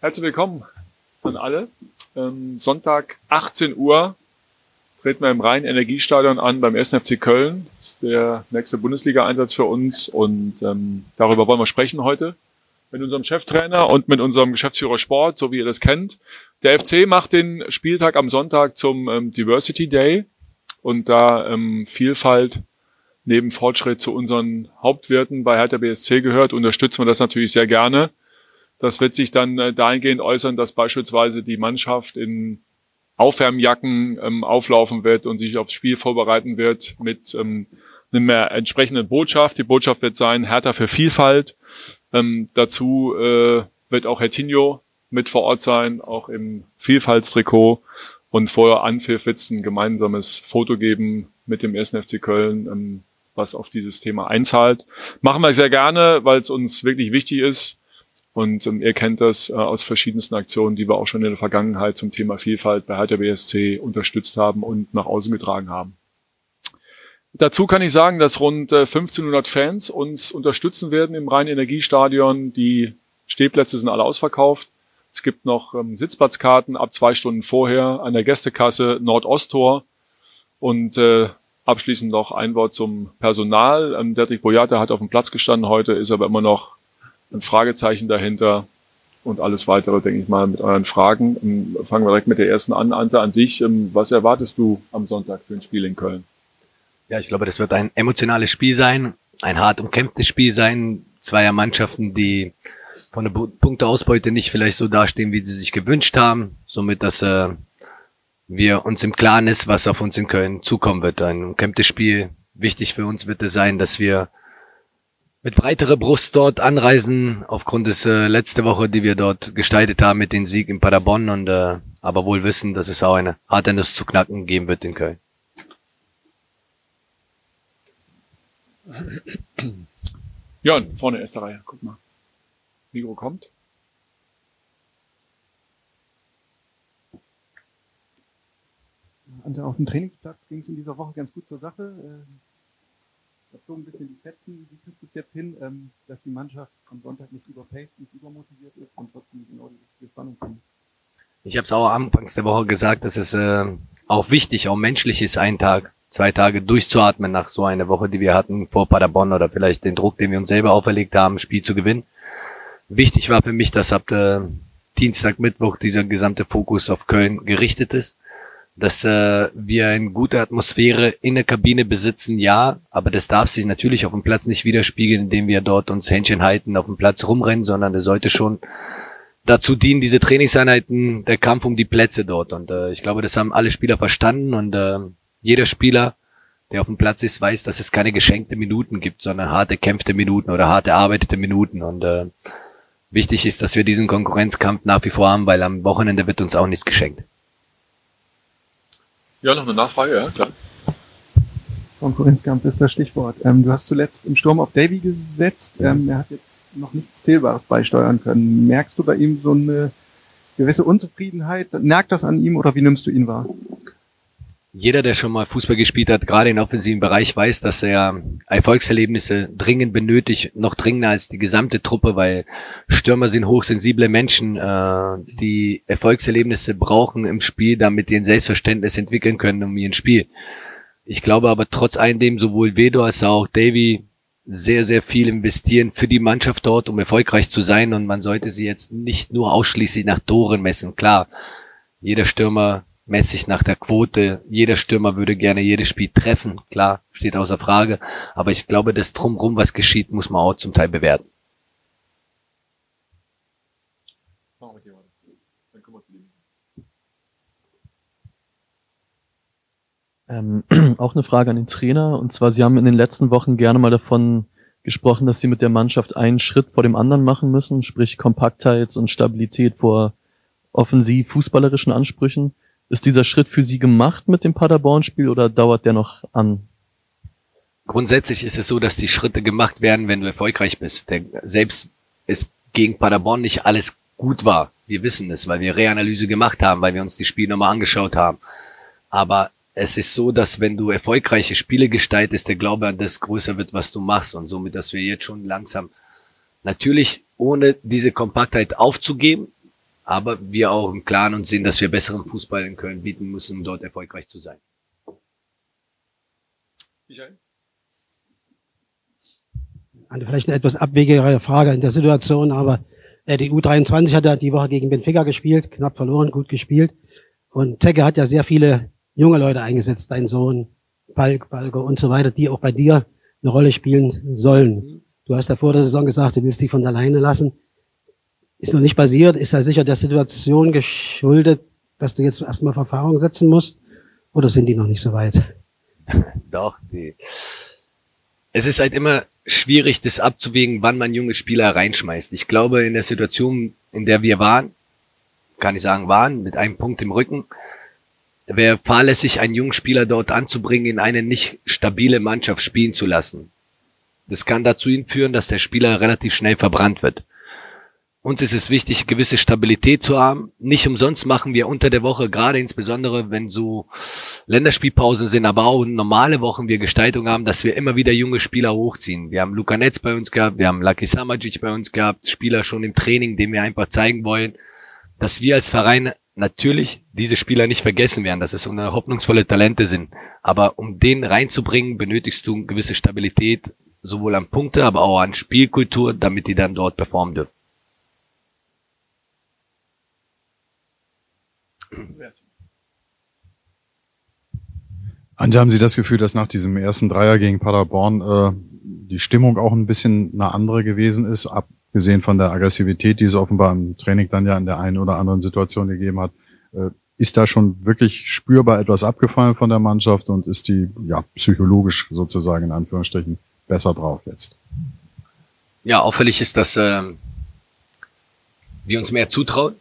Herzlich willkommen an alle. Ähm, Sonntag 18 Uhr treten wir im Rhein-Energiestadion an beim 1. FC Köln. Das ist der nächste Bundesliga-Einsatz für uns und ähm, darüber wollen wir sprechen heute mit unserem Cheftrainer und mit unserem Geschäftsführer Sport, so wie ihr das kennt. Der FC macht den Spieltag am Sonntag zum ähm, Diversity Day und da ähm, Vielfalt neben Fortschritt zu unseren Hauptwerten bei Hertha BSC gehört, unterstützen wir das natürlich sehr gerne. Das wird sich dann äh, dahingehend äußern, dass beispielsweise die Mannschaft in Aufwärmjacken ähm, auflaufen wird und sich aufs Spiel vorbereiten wird mit ähm, einer entsprechenden Botschaft. Die Botschaft wird sein, Hertha für Vielfalt. Ähm, dazu äh, wird auch Herr Tinho mit vor Ort sein, auch im Vielfaltstrikot. Und vor Anpfiff wird es ein gemeinsames Foto geben mit dem 1. FC Köln, ähm, was auf dieses Thema einzahlt. Machen wir sehr gerne, weil es uns wirklich wichtig ist. Und ähm, ihr kennt das äh, aus verschiedensten Aktionen, die wir auch schon in der Vergangenheit zum Thema Vielfalt bei Hertha BSC unterstützt haben und nach außen getragen haben. Dazu kann ich sagen, dass rund 1500 äh, Fans uns unterstützen werden im Rhein-Energiestadion. Die Stehplätze sind alle ausverkauft. Es gibt noch ähm, Sitzplatzkarten ab zwei Stunden vorher an der Gästekasse Nordosttor. Und äh, abschließend noch ein Wort zum Personal. Ähm, Dietrich Boyata hat auf dem Platz gestanden heute, ist aber immer noch ein Fragezeichen dahinter. Und alles weitere, denke ich mal, mit euren Fragen. Ähm, fangen wir direkt mit der ersten an. Ante, an dich. Ähm, was erwartest du am Sonntag für ein Spiel in Köln? Ja, ich glaube, das wird ein emotionales Spiel sein, ein hart umkämpftes Spiel sein. Zweier Mannschaften, die von der Punkteausbeute nicht vielleicht so dastehen, wie sie sich gewünscht haben. Somit, dass äh, wir uns im Klaren ist, was auf uns in Köln zukommen wird. Ein umkämpftes Spiel. Wichtig für uns wird es sein, dass wir mit breiterer Brust dort anreisen, aufgrund des äh, letzte Woche, die wir dort gestaltet haben mit dem Sieg in Paderborn und äh, aber wohl wissen, dass es auch eine harte Nuss zu knacken geben wird in Köln. Jörn, vorne erste Reihe, guck mal. Mikro kommt. Auf dem Trainingsplatz ging es in dieser Woche ganz gut zur Sache. Da ein bisschen die Fetzen. Wie kriegst du es jetzt hin, ähm, dass die Mannschaft am Sonntag nicht überpaced, nicht übermotiviert ist und trotzdem genau die richtige Spannung findet? Ich habe es auch anfangs der Woche gesagt, dass es äh, auch wichtig, auch menschlich ist, einen Tag zwei Tage durchzuatmen nach so einer Woche, die wir hatten vor Paderborn oder vielleicht den Druck, den wir uns selber auferlegt haben, Spiel zu gewinnen. Wichtig war für mich, dass ab äh, Dienstag, Mittwoch dieser gesamte Fokus auf Köln gerichtet ist, dass äh, wir eine gute Atmosphäre in der Kabine besitzen, ja, aber das darf sich natürlich auf dem Platz nicht widerspiegeln, indem wir dort uns Händchen halten, auf dem Platz rumrennen, sondern der sollte schon dazu dienen, diese Trainingseinheiten, der Kampf um die Plätze dort. Und äh, ich glaube, das haben alle Spieler verstanden und äh, jeder Spieler, der auf dem Platz ist, weiß, dass es keine geschenkte Minuten gibt, sondern harte kämpfte Minuten oder harte erarbeitete Minuten. Und äh, wichtig ist, dass wir diesen Konkurrenzkampf nach wie vor haben, weil am Wochenende wird uns auch nichts geschenkt. Ja, noch eine Nachfrage, ja, klar. Konkurrenzkampf ist das Stichwort. Ähm, du hast zuletzt im Sturm auf Davy gesetzt. Ähm, er hat jetzt noch nichts Zählbares beisteuern können. Merkst du bei ihm so eine gewisse Unzufriedenheit? Merkt das an ihm oder wie nimmst du ihn wahr? Jeder, der schon mal Fußball gespielt hat, gerade im offensiven Bereich, weiß, dass er Erfolgserlebnisse dringend benötigt, noch dringender als die gesamte Truppe, weil Stürmer sind hochsensible Menschen, äh, die Erfolgserlebnisse brauchen im Spiel, damit die ein Selbstverständnis entwickeln können um ihren Spiel. Ich glaube aber trotz alledem sowohl Vedo als auch Davy sehr, sehr viel investieren für die Mannschaft dort, um erfolgreich zu sein und man sollte sie jetzt nicht nur ausschließlich nach Toren messen. Klar, jeder Stürmer mäßig nach der Quote. Jeder Stürmer würde gerne jedes Spiel treffen, klar, steht außer Frage. Aber ich glaube, das Drumrum, was geschieht, muss man auch zum Teil bewerten. Ähm, auch eine Frage an den Trainer. Und zwar, Sie haben in den letzten Wochen gerne mal davon gesprochen, dass Sie mit der Mannschaft einen Schritt vor dem anderen machen müssen, sprich Kompaktheit und Stabilität vor offensiv fußballerischen Ansprüchen. Ist dieser Schritt für Sie gemacht mit dem Paderborn-Spiel oder dauert der noch an? Grundsätzlich ist es so, dass die Schritte gemacht werden, wenn du erfolgreich bist. Denn selbst es gegen Paderborn nicht alles gut war. Wir wissen es, weil wir Reanalyse gemacht haben, weil wir uns die Spiele nochmal angeschaut haben. Aber es ist so, dass wenn du erfolgreiche Spiele gestaltest, der Glaube an das größer wird, was du machst. Und somit, dass wir jetzt schon langsam natürlich ohne diese Kompaktheit aufzugeben, aber wir auch im Klaren und sehen, dass wir besseren Fußball in Köln bieten müssen, um dort erfolgreich zu sein. Michael? Vielleicht eine etwas abwegigere Frage in der Situation, aber die U23 hat ja die Woche gegen Benfica gespielt, knapp verloren, gut gespielt. Und Zecke hat ja sehr viele junge Leute eingesetzt, dein Sohn, Palk, Balko und so weiter, die auch bei dir eine Rolle spielen sollen. Du hast ja vor der Saison gesagt, du willst die von alleine lassen. Ist noch nicht passiert, ist ja sicher der Situation geschuldet, dass du jetzt erstmal auf Erfahrung setzen musst? Oder sind die noch nicht so weit? Doch, die. Es ist halt immer schwierig, das abzuwägen, wann man junge Spieler reinschmeißt. Ich glaube, in der Situation, in der wir waren, kann ich sagen, waren, mit einem Punkt im Rücken, wäre fahrlässig, einen jungen Spieler dort anzubringen, in eine nicht stabile Mannschaft spielen zu lassen. Das kann dazu führen, dass der Spieler relativ schnell verbrannt wird. Uns ist es wichtig, gewisse Stabilität zu haben. Nicht umsonst machen wir unter der Woche, gerade insbesondere wenn so Länderspielpausen sind, aber auch normale Wochen wir Gestaltung haben, dass wir immer wieder junge Spieler hochziehen. Wir haben Luka Netz bei uns gehabt, wir haben Lucky Samajic bei uns gehabt, Spieler schon im Training, dem wir einfach zeigen wollen, dass wir als Verein natürlich diese Spieler nicht vergessen werden, dass es hoffnungsvolle Talente sind. Aber um den reinzubringen, benötigst du gewisse Stabilität, sowohl an Punkte, aber auch an Spielkultur, damit die dann dort performen dürfen. Anja, haben Sie das Gefühl, dass nach diesem ersten Dreier gegen Paderborn äh, die Stimmung auch ein bisschen eine andere gewesen ist, abgesehen von der Aggressivität, die es offenbar im Training dann ja in der einen oder anderen Situation gegeben hat? Äh, ist da schon wirklich spürbar etwas abgefallen von der Mannschaft und ist die ja psychologisch sozusagen in Anführungsstrichen besser drauf jetzt? Ja, auffällig ist, dass äh, wir uns mehr zutrauen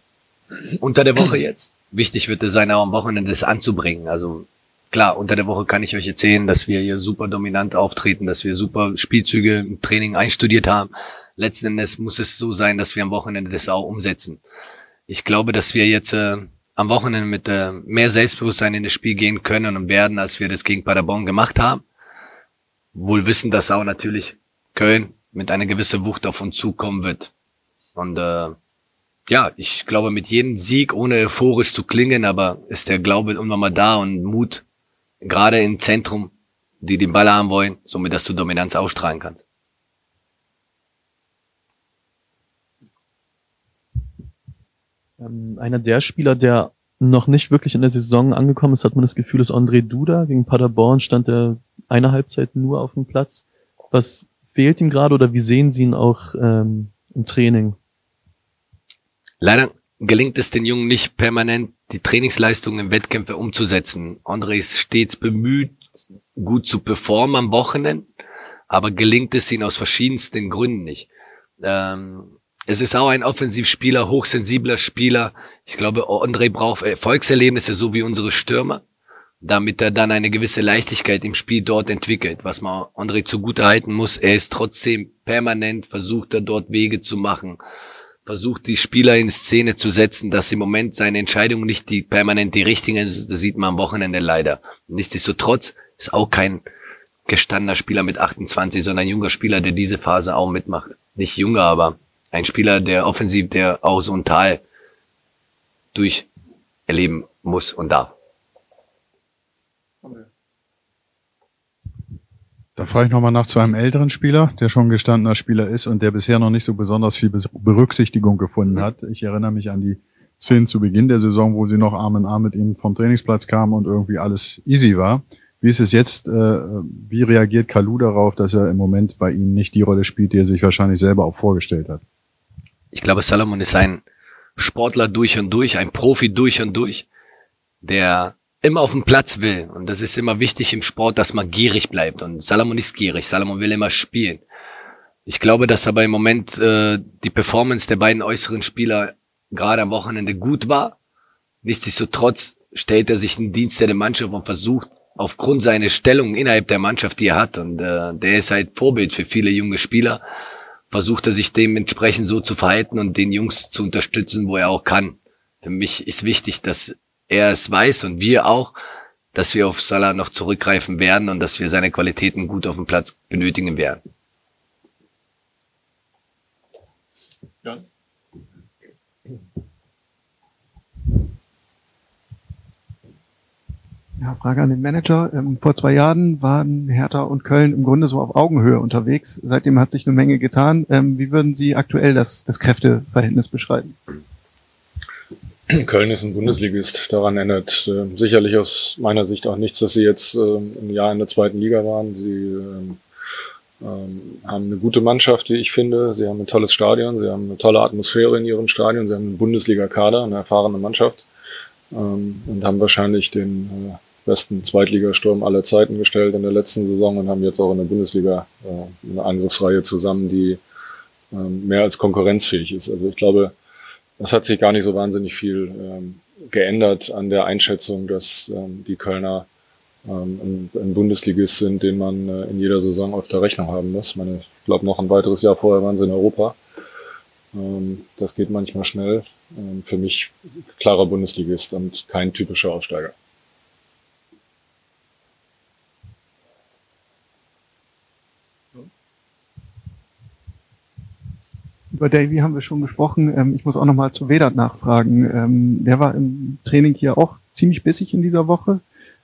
unter der Woche jetzt wichtig wird es sein, auch am Wochenende das anzubringen. Also klar, unter der Woche kann ich euch erzählen, dass wir hier super dominant auftreten, dass wir super Spielzüge im Training einstudiert haben. Letzten Endes muss es so sein, dass wir am Wochenende das auch umsetzen. Ich glaube, dass wir jetzt äh, am Wochenende mit äh, mehr Selbstbewusstsein in das Spiel gehen können und werden, als wir das gegen Paderborn gemacht haben. Wohl wissen, dass auch natürlich Köln mit einer gewissen Wucht auf uns zukommen wird. Und äh, ja, ich glaube, mit jedem Sieg, ohne euphorisch zu klingen, aber ist der Glaube irgendwann mal da und Mut, gerade im Zentrum, die den Ball haben wollen, somit dass du Dominanz ausstrahlen kannst. Ähm, einer der Spieler, der noch nicht wirklich in der Saison angekommen ist, hat man das Gefühl, ist André Duda. Gegen Paderborn stand er eine Halbzeit nur auf dem Platz. Was fehlt ihm gerade oder wie sehen Sie ihn auch ähm, im Training? Leider gelingt es den Jungen nicht permanent, die Trainingsleistungen im Wettkämpfe umzusetzen. André ist stets bemüht, gut zu performen am Wochenende, aber gelingt es ihm aus verschiedensten Gründen nicht. Ähm, es ist auch ein Offensivspieler, hochsensibler Spieler. Ich glaube, André braucht Erfolgserlebnisse, so wie unsere Stürmer, damit er dann eine gewisse Leichtigkeit im Spiel dort entwickelt. Was man André zugute halten muss, er ist trotzdem permanent, versucht er dort Wege zu machen versucht, die Spieler in Szene zu setzen, dass im Moment seine Entscheidung nicht die permanent die richtige ist. Das sieht man am Wochenende leider. Nichtsdestotrotz ist auch kein gestandener Spieler mit 28, sondern ein junger Spieler, der diese Phase auch mitmacht. Nicht junger, aber ein Spieler, der offensiv, der auch so ein Tal durch erleben muss und darf. Da frage ich nochmal nach zu einem älteren Spieler, der schon gestandener Spieler ist und der bisher noch nicht so besonders viel Berücksichtigung gefunden hat. Ich erinnere mich an die Szenen zu Beginn der Saison, wo sie noch Arm in Arm mit ihm vom Trainingsplatz kamen und irgendwie alles easy war. Wie ist es jetzt? Äh, wie reagiert Kalu darauf, dass er im Moment bei Ihnen nicht die Rolle spielt, die er sich wahrscheinlich selber auch vorgestellt hat? Ich glaube, Salomon ist ein Sportler durch und durch, ein Profi durch und durch, der immer auf dem Platz will. Und das ist immer wichtig im Sport, dass man gierig bleibt. Und Salomon ist gierig. Salomon will immer spielen. Ich glaube, dass aber im Moment äh, die Performance der beiden äußeren Spieler gerade am Wochenende gut war. Nichtsdestotrotz stellt er sich in Dienst der Mannschaft und versucht aufgrund seiner Stellung innerhalb der Mannschaft, die er hat, und äh, der ist halt Vorbild für viele junge Spieler, versucht er sich dementsprechend so zu verhalten und den Jungs zu unterstützen, wo er auch kann. Für mich ist wichtig, dass er es weiß und wir auch, dass wir auf Salah noch zurückgreifen werden und dass wir seine Qualitäten gut auf dem Platz benötigen werden. John? Ja, Frage an den Manager. Ähm, vor zwei Jahren waren Hertha und Köln im Grunde so auf Augenhöhe unterwegs. Seitdem hat sich eine Menge getan. Ähm, wie würden Sie aktuell das, das Kräfteverhältnis beschreiben? Köln ist ein Bundesligist. Daran ändert äh, sicherlich aus meiner Sicht auch nichts, dass sie jetzt äh, ein Jahr in der zweiten Liga waren. Sie ähm, ähm, haben eine gute Mannschaft, wie ich finde. Sie haben ein tolles Stadion, sie haben eine tolle Atmosphäre in ihrem Stadion, sie haben einen Bundesliga-Kader, eine erfahrene Mannschaft ähm, und haben wahrscheinlich den äh, besten Zweitligasturm aller Zeiten gestellt in der letzten Saison und haben jetzt auch in der Bundesliga äh, eine Angriffsreihe zusammen, die ähm, mehr als konkurrenzfähig ist. Also ich glaube, das hat sich gar nicht so wahnsinnig viel ähm, geändert an der Einschätzung, dass ähm, die Kölner ähm, ein, ein Bundesligist sind, den man äh, in jeder Saison auf der Rechnung haben muss. Ich, ich glaube, noch ein weiteres Jahr vorher waren sie in Europa. Ähm, das geht manchmal schnell. Ähm, für mich klarer Bundesligist und kein typischer Aufsteiger. Über Davy haben wir schon gesprochen. Ähm, ich muss auch nochmal zu Vedat nachfragen. Ähm, der war im Training hier auch ziemlich bissig in dieser Woche.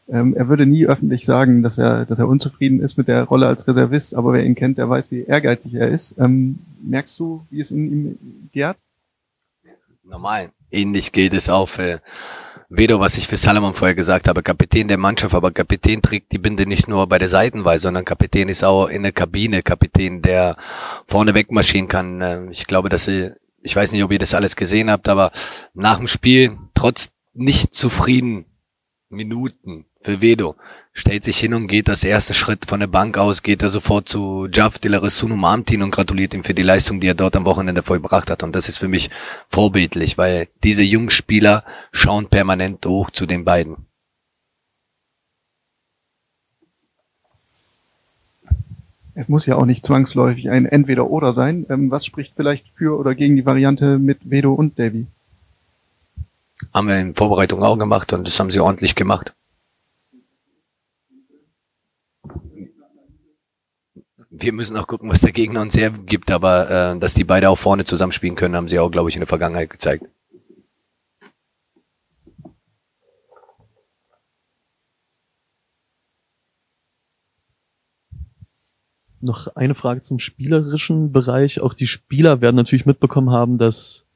Ähm, er würde nie öffentlich sagen, dass er, dass er unzufrieden ist mit der Rolle als Reservist, aber wer ihn kennt, der weiß, wie ehrgeizig er ist. Ähm, merkst du, wie es in ihm gärt? Normal. Ähnlich geht es auch für Vedo, was ich für Salomon vorher gesagt habe, Kapitän der Mannschaft, aber Kapitän trägt die Binde nicht nur bei der Seitenwahl, sondern Kapitän ist auch in der Kabine, Kapitän, der vorne wegmarschieren kann. Ähm, ich glaube, dass ihr, ich weiß nicht, ob ihr das alles gesehen habt, aber nach dem Spiel, trotz nicht zufrieden Minuten für Vedo. Stellt sich hin und geht das erste Schritt von der Bank aus, geht er sofort zu Jav de la Ressun umarmt ihn und gratuliert ihm für die Leistung, die er dort am Wochenende vollbracht hat. Und das ist für mich vorbildlich, weil diese jungen Spieler schauen permanent hoch zu den beiden. Es muss ja auch nicht zwangsläufig ein Entweder-Oder sein. Ähm, was spricht vielleicht für oder gegen die Variante mit Vedo und Davy? Haben wir in Vorbereitung auch gemacht und das haben sie ordentlich gemacht. Wir müssen auch gucken, was der Gegner uns hergibt, aber äh, dass die beide auch vorne zusammenspielen können, haben sie auch, glaube ich, in der Vergangenheit gezeigt. Noch eine Frage zum spielerischen Bereich. Auch die Spieler werden natürlich mitbekommen haben, dass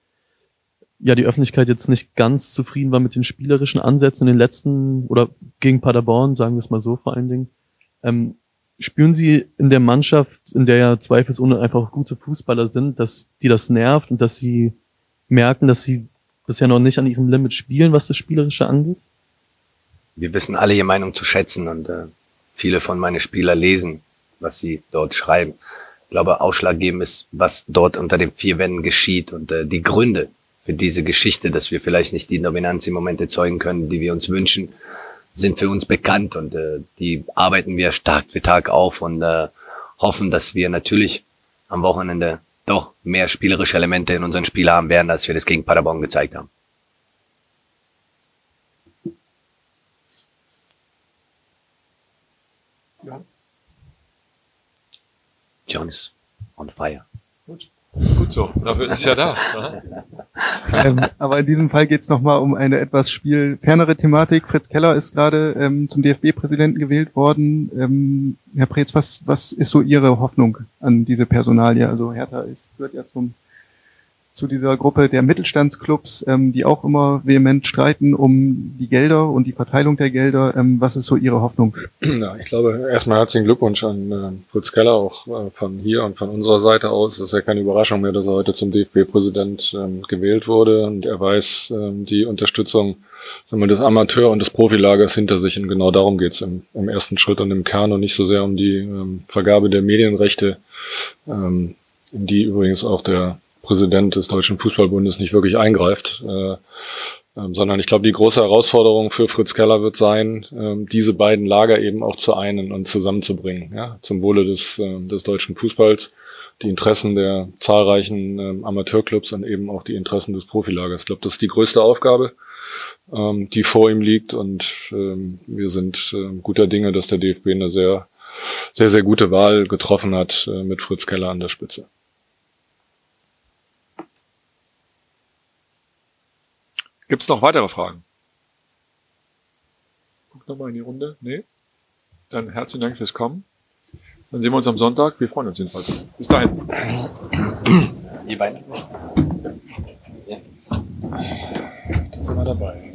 ja die Öffentlichkeit jetzt nicht ganz zufrieden war mit den spielerischen Ansätzen in den letzten oder gegen Paderborn, sagen wir es mal so vor allen Dingen. Ähm, spüren Sie in der Mannschaft, in der ja zweifelsohne einfach gute Fußballer sind, dass die das nervt und dass sie merken, dass sie bisher noch nicht an ihrem Limit spielen, was das Spielerische angeht? Wir wissen alle ihre Meinung zu schätzen und äh, viele von meinen Spieler lesen, was sie dort schreiben. Ich glaube, ausschlaggebend ist, was dort unter den vier Wänden geschieht und äh, die Gründe für diese Geschichte, dass wir vielleicht nicht die Dominanz im Moment erzeugen können, die wir uns wünschen sind für uns bekannt und äh, die arbeiten wir Tag für Tag auf und äh, hoffen, dass wir natürlich am Wochenende doch mehr spielerische Elemente in unseren Spiel haben werden, als wir das gegen Paderborn gezeigt haben. Ja. John is on fire. Gut. Gut so, dafür ist es ja da. ähm, aber in diesem Fall geht es nochmal um eine etwas spielfernere Thematik. Fritz Keller ist gerade ähm, zum DFB-Präsidenten gewählt worden. Ähm, Herr Preetz, was, was ist so Ihre Hoffnung an diese Personalie? Also Hertha ist, gehört ja zum zu dieser Gruppe der Mittelstandsclubs, ähm, die auch immer vehement streiten um die Gelder und die Verteilung der Gelder. Ähm, was ist so Ihre Hoffnung? Ja, ich glaube, erstmal herzlichen Glückwunsch an äh, Fritz Keller, auch äh, von hier und von unserer Seite aus. Es ist ja keine Überraschung mehr, dass er heute zum DFB-Präsident ähm, gewählt wurde und er weiß ähm, die Unterstützung sagen wir, des Amateur- und des Profilagers hinter sich und genau darum geht's im, im ersten Schritt und im Kern und nicht so sehr um die ähm, Vergabe der Medienrechte, ähm, in die übrigens auch der Präsident des Deutschen Fußballbundes nicht wirklich eingreift. Äh, ähm, sondern ich glaube, die große Herausforderung für Fritz Keller wird sein, ähm, diese beiden Lager eben auch zu einen und zusammenzubringen, ja, zum Wohle des, äh, des deutschen Fußballs, die Interessen der zahlreichen ähm, Amateurclubs und eben auch die Interessen des Profilagers. Ich glaube, das ist die größte Aufgabe, ähm, die vor ihm liegt und ähm, wir sind äh, guter Dinge, dass der DFB eine sehr, sehr, sehr gute Wahl getroffen hat äh, mit Fritz Keller an der Spitze. Gibt es noch weitere Fragen? nochmal in die Runde? Nee? Dann herzlichen Dank fürs Kommen. Dann sehen wir uns am Sonntag. Wir freuen uns jedenfalls. Bis dahin. Ihr beiden? Da sind wir dabei.